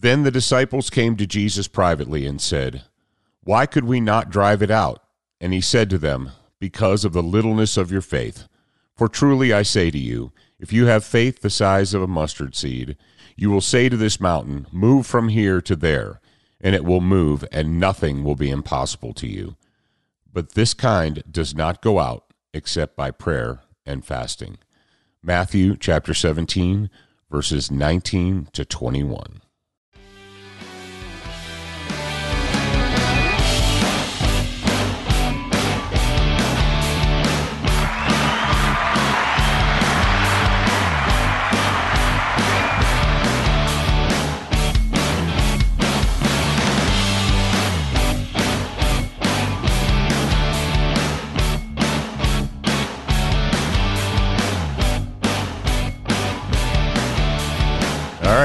Then the disciples came to Jesus privately and said, Why could we not drive it out? And he said to them, Because of the littleness of your faith. For truly I say to you, if you have faith the size of a mustard seed, you will say to this mountain, Move from here to there, and it will move, and nothing will be impossible to you. But this kind does not go out except by prayer and fasting. Matthew chapter 17, verses 19 to 21.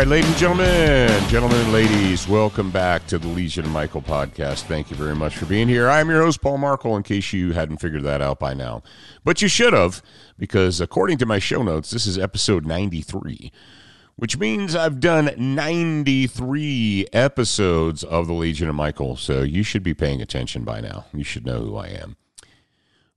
Right, ladies and gentlemen, gentlemen and ladies, welcome back to the Legion of Michael podcast. Thank you very much for being here. I'm your host, Paul Markel, in case you hadn't figured that out by now. But you should have, because according to my show notes, this is episode 93, which means I've done 93 episodes of the Legion of Michael. So you should be paying attention by now. You should know who I am.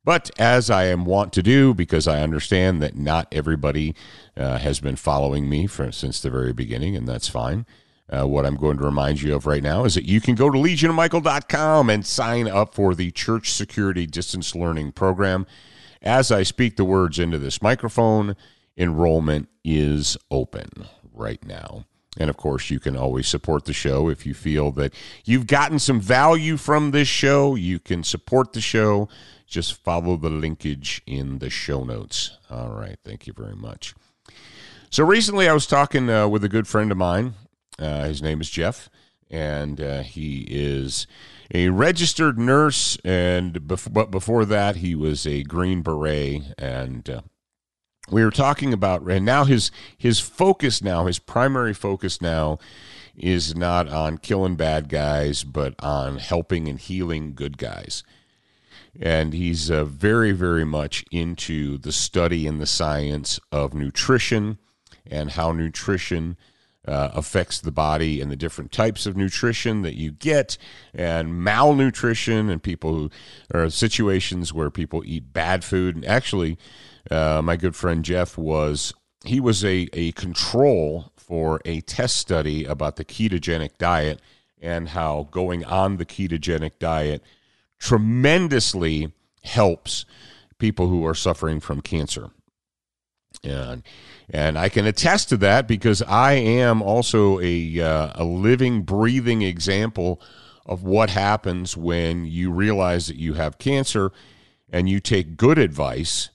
But as I am wont to do, because I understand that not everybody uh, has been following me for, since the very beginning, and that's fine. Uh, what I'm going to remind you of right now is that you can go to legionofmichael.com and sign up for the Church Security Distance Learning Program. As I speak the words into this microphone, enrollment is open right now. And of course, you can always support the show if you feel that you've gotten some value from this show. You can support the show. Just follow the linkage in the show notes. All right. Thank you very much. So recently, I was talking uh, with a good friend of mine. Uh, his name is Jeff, and uh, he is a registered nurse. And bef- but before that, he was a Green Beret. And uh, we were talking about, and now his his focus now, his primary focus now, is not on killing bad guys, but on helping and healing good guys and he's uh, very, very much into the study and the science of nutrition and how nutrition uh, affects the body and the different types of nutrition that you get, and malnutrition, and people who are situations where people eat bad food. And actually, uh, my good friend Jeff was he was a, a control for a test study about the ketogenic diet and how going on the ketogenic diet tremendously helps people who are suffering from cancer. And and I can attest to that because I am also a uh, a living, breathing example of what happens when you realize that you have cancer and you take good advice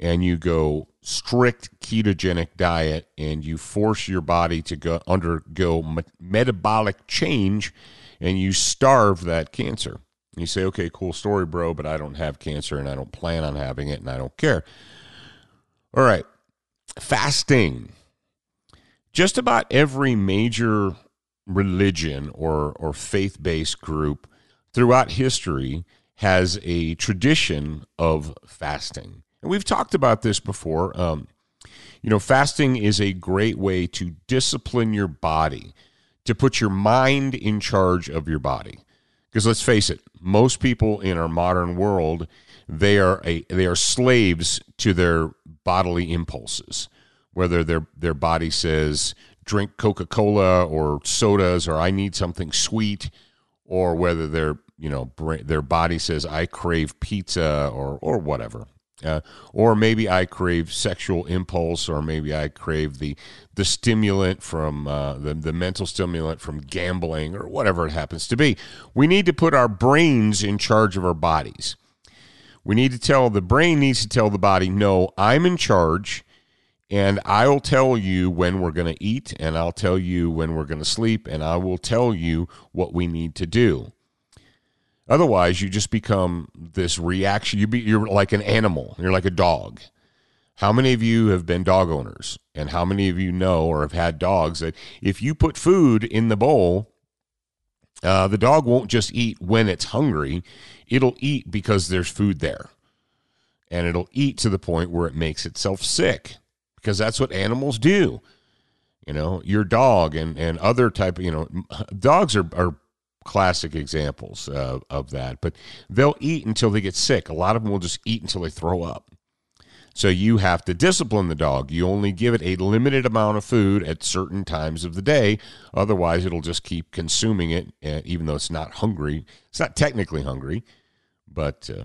and you go strict ketogenic diet and you force your body to go undergo me- metabolic change and you starve that cancer. And you say, okay, cool story, bro, but I don't have cancer and I don't plan on having it and I don't care. All right. Fasting. Just about every major religion or, or faith based group throughout history has a tradition of fasting. And we've talked about this before. Um, you know, fasting is a great way to discipline your body, to put your mind in charge of your body. Because let's face it, most people in our modern world, they are a they are slaves to their bodily impulses. Whether their their body says drink Coca Cola or sodas or I need something sweet, or whether their you know their body says I crave pizza or or whatever. Uh, or maybe I crave sexual impulse, or maybe I crave the the stimulant from uh, the the mental stimulant from gambling, or whatever it happens to be. We need to put our brains in charge of our bodies. We need to tell the brain needs to tell the body, no, I'm in charge, and I'll tell you when we're going to eat, and I'll tell you when we're going to sleep, and I will tell you what we need to do. Otherwise, you just become this reaction. You be, you're like an animal. You're like a dog. How many of you have been dog owners? And how many of you know or have had dogs that if you put food in the bowl, uh, the dog won't just eat when it's hungry, it'll eat because there's food there. And it'll eat to the point where it makes itself sick because that's what animals do. You know, your dog and, and other type you know, dogs are, are classic examples uh, of that. But they'll eat until they get sick. A lot of them will just eat until they throw up. So you have to discipline the dog. You only give it a limited amount of food at certain times of the day. Otherwise, it'll just keep consuming it, uh, even though it's not hungry. It's not technically hungry, but uh,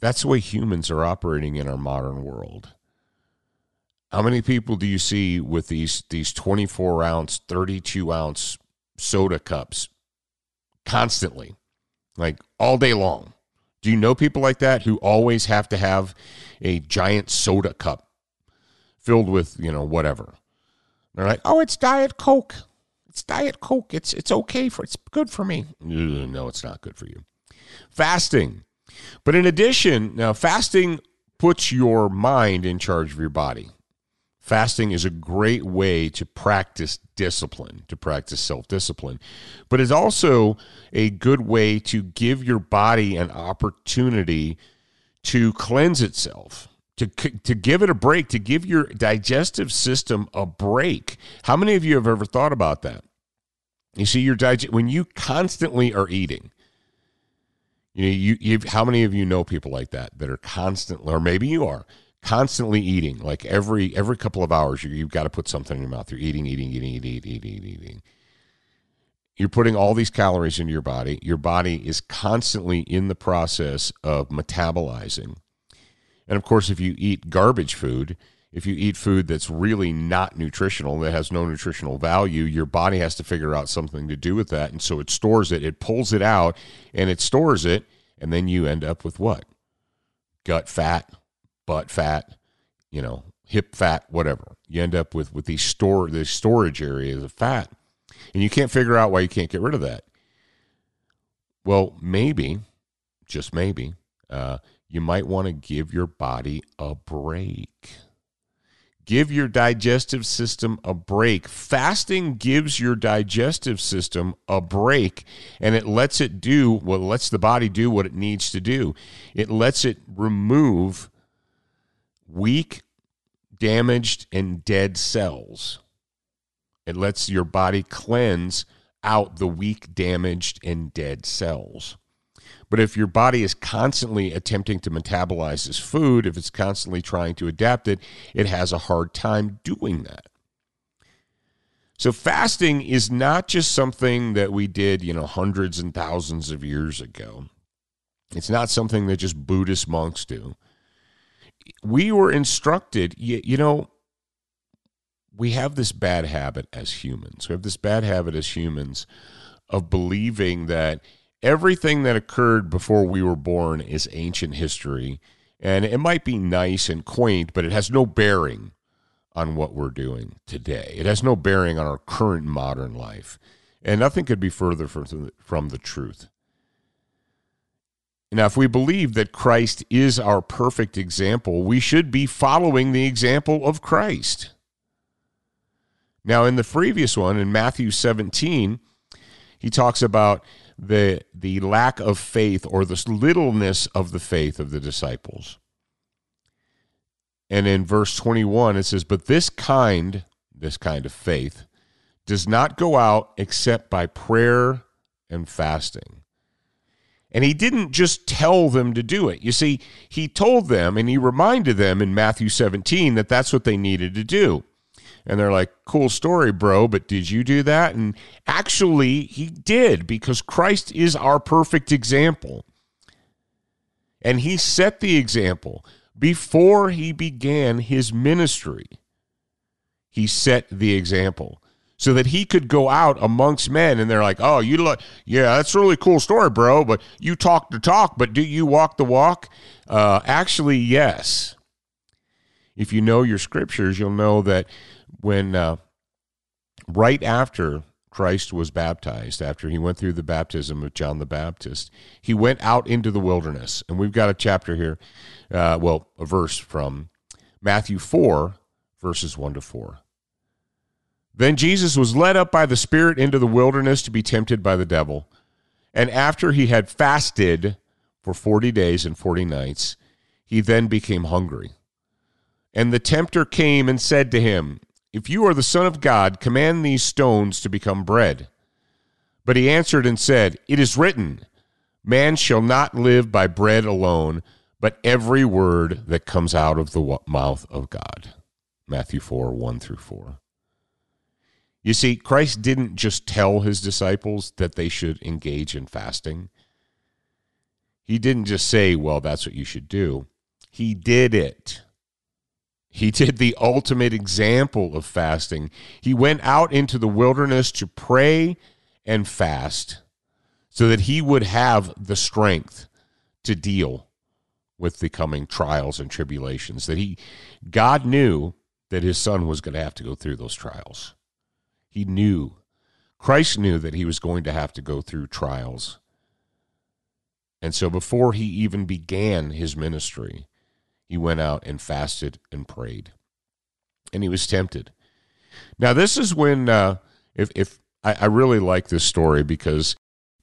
that's the way humans are operating in our modern world. How many people do you see with these these 24 ounce, 32 ounce soda cups constantly, like all day long. Do you know people like that who always have to have a giant soda cup filled with, you know, whatever? They're like, "Oh, it's Diet Coke. It's Diet Coke. It's it's okay for it's good for me." No, it's not good for you. Fasting. But in addition, now fasting puts your mind in charge of your body. Fasting is a great way to practice discipline, to practice self discipline, but it's also a good way to give your body an opportunity to cleanse itself, to, to give it a break, to give your digestive system a break. How many of you have ever thought about that? You see, your digest when you constantly are eating. You know, you, you how many of you know people like that that are constantly, or maybe you are constantly eating like every every couple of hours you, you've got to put something in your mouth. You're eating eating eating eating eating eating eating. You're putting all these calories into your body. Your body is constantly in the process of metabolizing. And of course if you eat garbage food if you eat food that's really not nutritional that has no nutritional value your body has to figure out something to do with that. And so it stores it it pulls it out and it stores it and then you end up with what? Gut fat butt fat, you know, hip fat, whatever. You end up with with these store these storage areas of fat, and you can't figure out why you can't get rid of that. Well, maybe, just maybe, uh, you might want to give your body a break. Give your digestive system a break. Fasting gives your digestive system a break and it lets it do what well, lets the body do what it needs to do. It lets it remove weak, damaged, and dead cells. It lets your body cleanse out the weak, damaged, and dead cells. But if your body is constantly attempting to metabolize this food, if it's constantly trying to adapt it, it has a hard time doing that. So fasting is not just something that we did, you know, hundreds and thousands of years ago. It's not something that just Buddhist monks do we were instructed, you, you know, we have this bad habit as humans. We have this bad habit as humans of believing that everything that occurred before we were born is ancient history. And it might be nice and quaint, but it has no bearing on what we're doing today. It has no bearing on our current modern life. And nothing could be further from, from the truth. Now, if we believe that Christ is our perfect example, we should be following the example of Christ. Now, in the previous one, in Matthew 17, he talks about the, the lack of faith or the littleness of the faith of the disciples. And in verse 21, it says, But this kind, this kind of faith, does not go out except by prayer and fasting. And he didn't just tell them to do it. You see, he told them and he reminded them in Matthew 17 that that's what they needed to do. And they're like, cool story, bro, but did you do that? And actually, he did because Christ is our perfect example. And he set the example before he began his ministry. He set the example so that he could go out amongst men and they're like, "Oh, you look yeah, that's a really cool story, bro, but you talk the talk, but do you walk the walk?" Uh, actually, yes. If you know your scriptures, you'll know that when uh, right after Christ was baptized, after he went through the baptism of John the Baptist, he went out into the wilderness. And we've got a chapter here, uh, well, a verse from Matthew 4, verses 1 to 4. Then Jesus was led up by the Spirit into the wilderness to be tempted by the devil. And after he had fasted for 40 days and 40 nights, he then became hungry. And the tempter came and said to him, If you are the Son of God, command these stones to become bread. But he answered and said, It is written, Man shall not live by bread alone, but every word that comes out of the mouth of God. Matthew 4 1 through 4. You see, Christ didn't just tell his disciples that they should engage in fasting. He didn't just say, well, that's what you should do. He did it. He did the ultimate example of fasting. He went out into the wilderness to pray and fast so that he would have the strength to deal with the coming trials and tribulations that he God knew that his son was going to have to go through those trials. He knew. Christ knew that he was going to have to go through trials. And so before he even began his ministry, he went out and fasted and prayed. And he was tempted. Now, this is when, uh, if, if I, I, really like this story because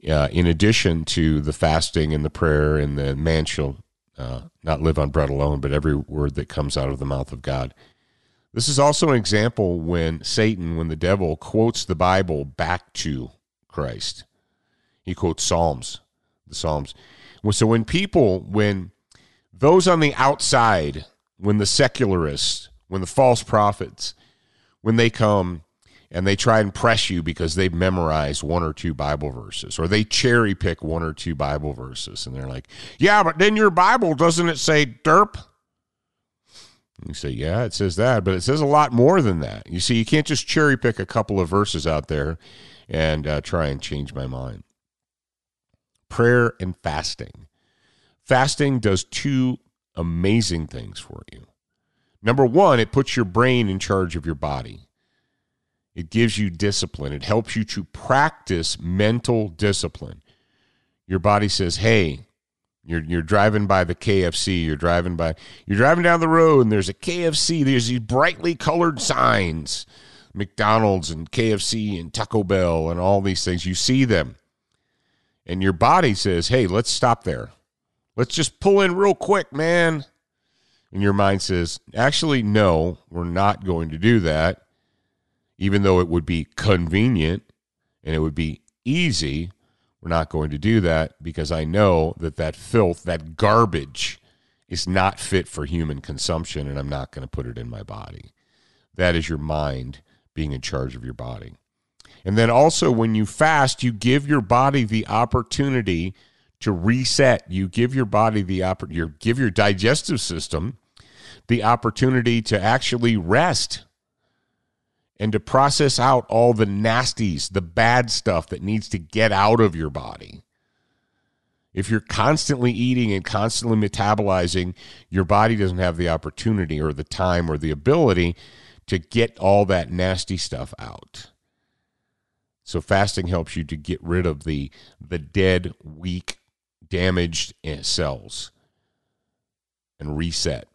uh, in addition to the fasting and the prayer and the man shall uh, not live on bread alone, but every word that comes out of the mouth of God, this is also an example when Satan, when the devil quotes the Bible back to Christ. He quotes Psalms, the Psalms. So when people, when those on the outside, when the secularists, when the false prophets, when they come and they try and press you because they've memorized one or two Bible verses, or they cherry pick one or two Bible verses, and they're like, "Yeah, but then your Bible doesn't it say derp?" You say, yeah, it says that, but it says a lot more than that. You see, you can't just cherry pick a couple of verses out there and uh, try and change my mind. Prayer and fasting. Fasting does two amazing things for you. Number one, it puts your brain in charge of your body. It gives you discipline. It helps you to practice mental discipline. Your body says, hey, you're you're driving by the KFC. You're driving by. You're driving down the road, and there's a KFC. There's these brightly colored signs, McDonald's and KFC and Taco Bell and all these things. You see them, and your body says, "Hey, let's stop there. Let's just pull in real quick, man." And your mind says, "Actually, no, we're not going to do that." Even though it would be convenient and it would be easy, we're not going to do that because I know that that filth, that garbage, is not fit for human consumption, and I'm not going to put it in my body. That is your mind being in charge of your body. And then also, when you fast, you give your body the opportunity to reset. You give your body the opportunity, you give your digestive system the opportunity to actually rest and to process out all the nasties, the bad stuff that needs to get out of your body. If you're constantly eating and constantly metabolizing, your body doesn't have the opportunity or the time or the ability to get all that nasty stuff out. So fasting helps you to get rid of the the dead, weak, damaged eh, cells and reset.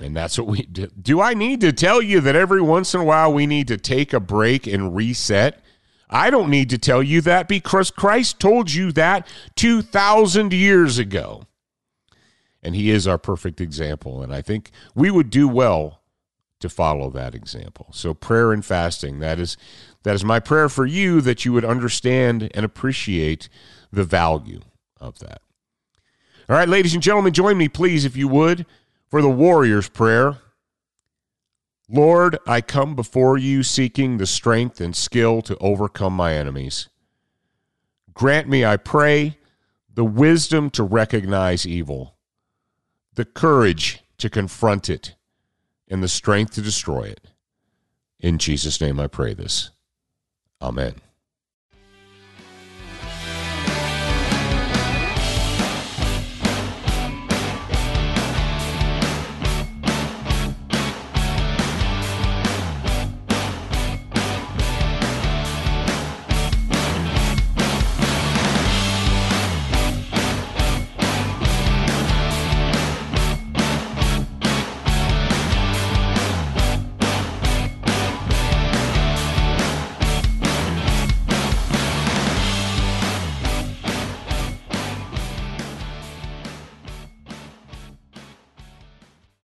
And that's what we do. Do I need to tell you that every once in a while we need to take a break and reset? I don't need to tell you that because Christ told you that 2,000 years ago. And he is our perfect example. And I think we would do well to follow that example. So prayer and fasting, that is that is my prayer for you that you would understand and appreciate the value of that. All right, ladies and gentlemen, join me please if you would for the Warriors prayer. Lord, I come before you seeking the strength and skill to overcome my enemies. Grant me, I pray, the wisdom to recognize evil, the courage to confront it, and the strength to destroy it. In Jesus' name I pray this. Amen.